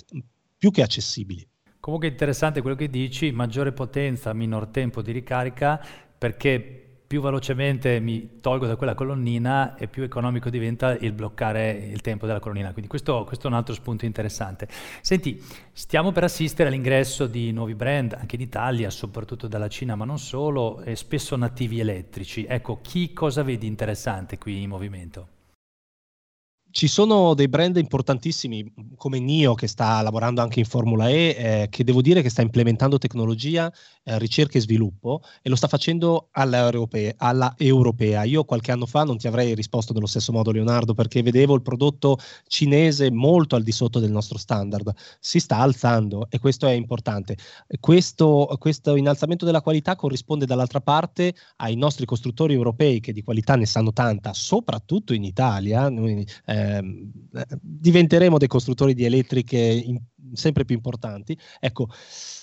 più che accessibili. Comunque interessante quello che dici, maggiore potenza, minor tempo di ricarica, perché più velocemente mi tolgo da quella colonnina e più economico diventa il bloccare il tempo della colonnina. Quindi questo, questo, è un altro spunto interessante. Senti, stiamo per assistere all'ingresso di nuovi brand, anche in Italia, soprattutto dalla Cina, ma non solo, e spesso nativi elettrici. Ecco, chi cosa vedi interessante qui in movimento? Ci sono dei brand importantissimi come NIO che sta lavorando anche in Formula E, eh, che devo dire che sta implementando tecnologia, eh, ricerca e sviluppo e lo sta facendo alla europea, alla europea. Io qualche anno fa non ti avrei risposto nello stesso modo Leonardo perché vedevo il prodotto cinese molto al di sotto del nostro standard. Si sta alzando e questo è importante. Questo, questo innalzamento della qualità corrisponde dall'altra parte ai nostri costruttori europei che di qualità ne sanno tanta, soprattutto in Italia. Noi, eh, Ehm, diventeremo dei costruttori di elettriche in, sempre più importanti. Ecco,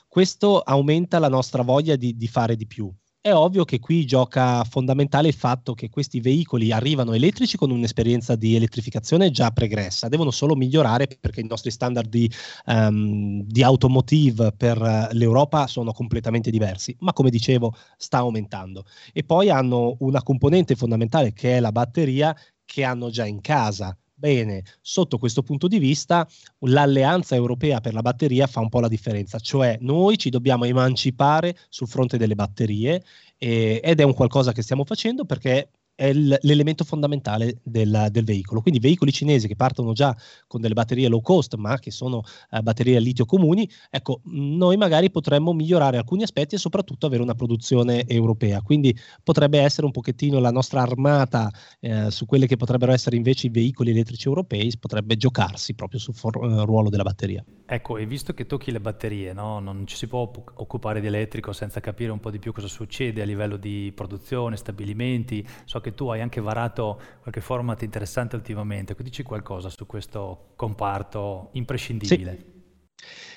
questo aumenta la nostra voglia di, di fare di più. È ovvio che qui gioca fondamentale il fatto che questi veicoli arrivano elettrici con un'esperienza di elettrificazione già pregressa, devono solo migliorare perché i nostri standard di, um, di automotive per l'Europa sono completamente diversi, ma come dicevo sta aumentando. E poi hanno una componente fondamentale che è la batteria che hanno già in casa Bene, sotto questo punto di vista l'alleanza europea per la batteria fa un po' la differenza, cioè noi ci dobbiamo emancipare sul fronte delle batterie eh, ed è un qualcosa che stiamo facendo perché è l'elemento fondamentale del, del, veicolo. Quindi veicoli cinesi che partono già con delle batterie low cost, ma che sono eh, batterie a litio comuni, ecco, noi magari potremmo migliorare alcuni aspetti e soprattutto avere una produzione europea. Quindi potrebbe essere un pochettino la nostra armata eh, su quelli che potrebbero essere invece i veicoli elettrici europei, potrebbe giocarsi proprio sul for- eh, ruolo della batteria. Ecco, e visto che tocchi le batterie, no? non ci si può occupare di elettrico senza capire un po' di più cosa succede a livello di produzione, stabilimenti. So che che tu hai anche varato qualche format interessante ultimamente, dici qualcosa su questo comparto imprescindibile. Sì.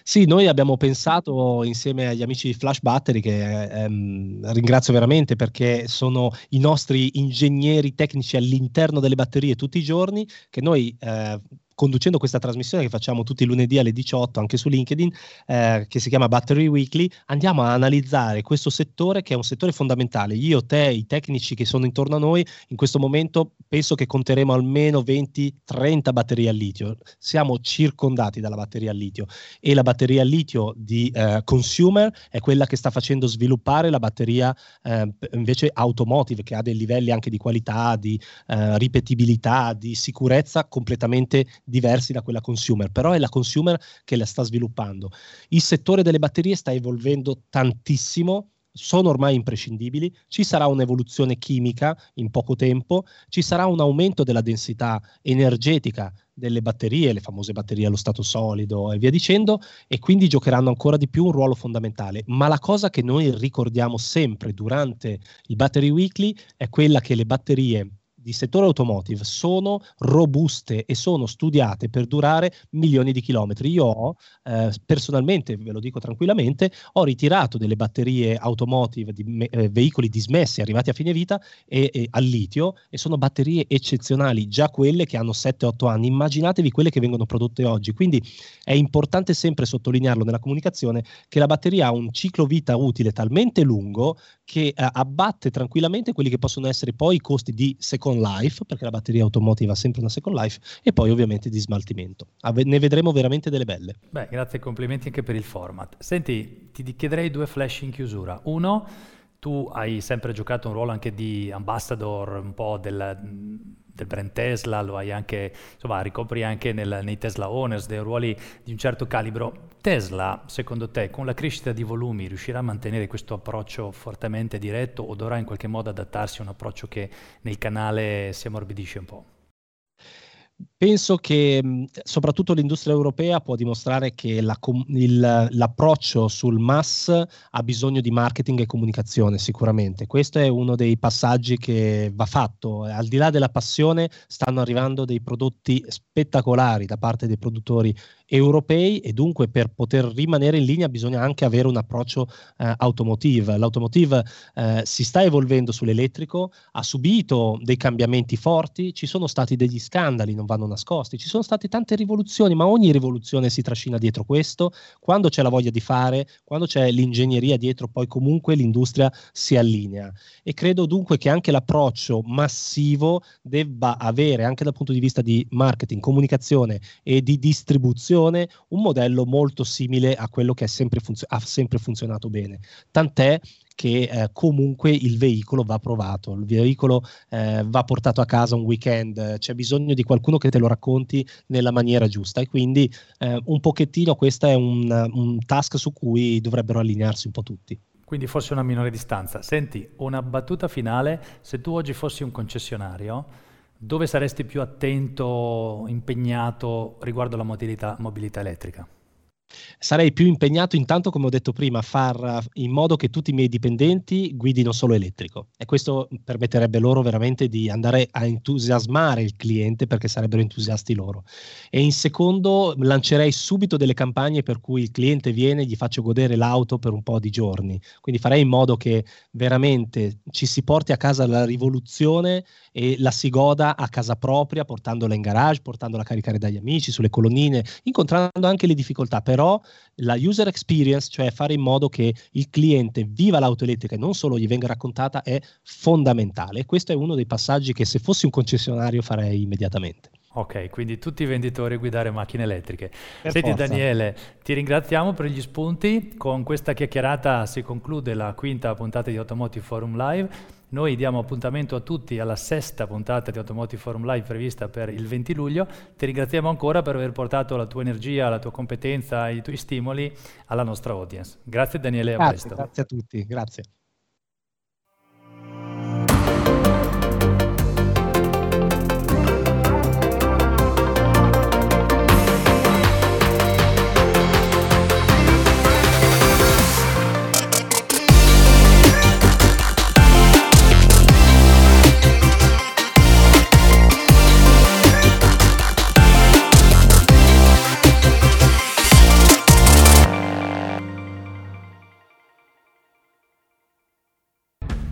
Sì, noi abbiamo pensato insieme agli amici di Flash Battery, che ehm, ringrazio veramente perché sono i nostri ingegneri tecnici all'interno delle batterie tutti i giorni, che noi eh, conducendo questa trasmissione che facciamo tutti i lunedì alle 18 anche su LinkedIn, eh, che si chiama Battery Weekly, andiamo a analizzare questo settore che è un settore fondamentale. Io, te, i tecnici che sono intorno a noi, in questo momento penso che conteremo almeno 20-30 batterie al litio. Siamo circondati dalla batteria al litio e la batteria al litio di eh, consumer è quella che sta facendo sviluppare la batteria eh, invece automotive, che ha dei livelli anche di qualità, di eh, ripetibilità, di sicurezza completamente diversi da quella consumer, però è la consumer che la sta sviluppando. Il settore delle batterie sta evolvendo tantissimo, sono ormai imprescindibili, ci sarà un'evoluzione chimica in poco tempo, ci sarà un aumento della densità energetica delle batterie, le famose batterie allo stato solido e via dicendo, e quindi giocheranno ancora di più un ruolo fondamentale. Ma la cosa che noi ricordiamo sempre durante il Battery Weekly è quella che le batterie di settore automotive sono robuste e sono studiate per durare milioni di chilometri. Io ho eh, personalmente, ve lo dico tranquillamente, ho ritirato delle batterie automotive di me, eh, veicoli dismessi arrivati a fine vita e, e, al litio e sono batterie eccezionali, già quelle che hanno 7-8 anni. Immaginatevi quelle che vengono prodotte oggi. Quindi è importante sempre sottolinearlo nella comunicazione che la batteria ha un ciclo vita utile talmente lungo che eh, abbatte tranquillamente quelli che possono essere poi i costi di second life, perché la batteria automotive ha sempre una second life, e poi ovviamente di smaltimento. Ave- ne vedremo veramente delle belle. Beh, grazie e complimenti anche per il format. Senti, ti chiederei due flash in chiusura. Uno, tu hai sempre giocato un ruolo anche di ambassador un po' del, del brand Tesla, lo hai anche, insomma, ricopri anche nel, nei Tesla Owners dei ruoli di un certo calibro. Tesla, secondo te, con la crescita di volumi, riuscirà a mantenere questo approccio fortemente diretto o dovrà in qualche modo adattarsi a un approccio che nel canale si ammorbidisce un po'? Penso che soprattutto l'industria europea può dimostrare che la, il, l'approccio sul mass ha bisogno di marketing e comunicazione sicuramente. Questo è uno dei passaggi che va fatto. Al di là della passione stanno arrivando dei prodotti spettacolari da parte dei produttori europei e dunque per poter rimanere in linea bisogna anche avere un approccio eh, automotive. L'automotive eh, si sta evolvendo sull'elettrico, ha subito dei cambiamenti forti, ci sono stati degli scandali, non vanno nascosti, ci sono state tante rivoluzioni, ma ogni rivoluzione si trascina dietro questo, quando c'è la voglia di fare, quando c'è l'ingegneria dietro, poi comunque l'industria si allinea. E credo dunque che anche l'approccio massivo debba avere, anche dal punto di vista di marketing, comunicazione e di distribuzione, funzione un modello molto simile a quello che sempre funzio- ha sempre funzionato bene. Tant'è che eh, comunque il veicolo va provato, il veicolo eh, va portato a casa un weekend, c'è bisogno di qualcuno che te lo racconti nella maniera giusta e quindi eh, un pochettino questo è un, un task su cui dovrebbero allinearsi un po' tutti. Quindi forse una minore distanza. Senti, una battuta finale, se tu oggi fossi un concessionario, dove saresti più attento, impegnato riguardo alla mobilità, mobilità elettrica? Sarei più impegnato intanto, come ho detto prima, a far in modo che tutti i miei dipendenti guidino solo elettrico e questo permetterebbe loro veramente di andare a entusiasmare il cliente perché sarebbero entusiasti loro. E in secondo lancerei subito delle campagne per cui il cliente viene e gli faccio godere l'auto per un po' di giorni. Quindi farei in modo che veramente ci si porti a casa la rivoluzione e la si goda a casa propria, portandola in garage, portandola a caricare dagli amici, sulle colonnine, incontrando anche le difficoltà, però la user experience, cioè fare in modo che il cliente viva l'auto elettrica e non solo gli venga raccontata, è fondamentale. Questo è uno dei passaggi che se fossi un concessionario farei immediatamente. Ok, quindi tutti i venditori guidare macchine elettriche. Per Senti forza. Daniele, ti ringraziamo per gli spunti. Con questa chiacchierata si conclude la quinta puntata di Automotive Forum Live. Noi diamo appuntamento a tutti alla sesta puntata di Automotive Forum Live prevista per il 20 luglio. Ti ringraziamo ancora per aver portato la tua energia, la tua competenza, i tuoi stimoli alla nostra audience. Grazie Daniele, grazie, a presto. Grazie a tutti, grazie.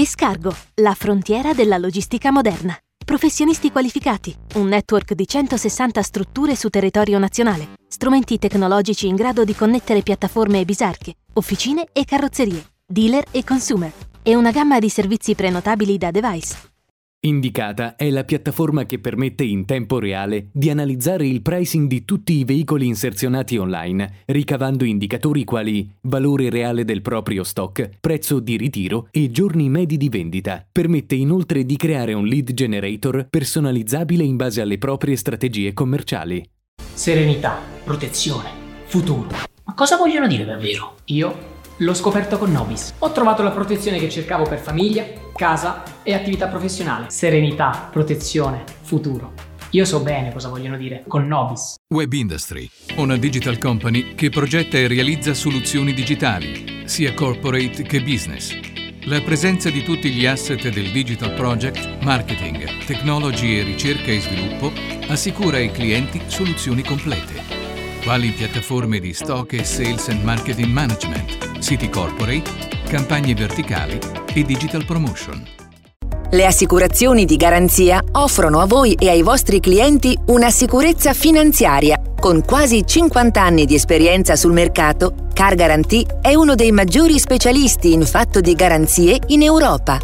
Escargo, la frontiera della logistica moderna. Professionisti qualificati, un network di 160 strutture su territorio nazionale, strumenti tecnologici in grado di connettere piattaforme e bisarche, officine e carrozzerie, dealer e consumer, e una gamma di servizi prenotabili da device. Indicata è la piattaforma che permette in tempo reale di analizzare il pricing di tutti i veicoli inserzionati online, ricavando indicatori quali valore reale del proprio stock, prezzo di ritiro e giorni medi di vendita. Permette inoltre di creare un lead generator personalizzabile in base alle proprie strategie commerciali. Serenità, protezione, futuro. Ma cosa vogliono dire davvero? Io L'ho scoperto con Nobis. Ho trovato la protezione che cercavo per famiglia, casa e attività professionale. Serenità, protezione, futuro. Io so bene cosa vogliono dire con Nobis. Web Industry, una digital company che progetta e realizza soluzioni digitali, sia corporate che business. La presenza di tutti gli asset del Digital Project, marketing, technology e ricerca e sviluppo assicura ai clienti soluzioni complete quali piattaforme di stock e sales and marketing management, siti corporate, campagne verticali e digital promotion. Le assicurazioni di garanzia offrono a voi e ai vostri clienti una sicurezza finanziaria. Con quasi 50 anni di esperienza sul mercato, Car Guarantee è uno dei maggiori specialisti in fatto di garanzie in Europa.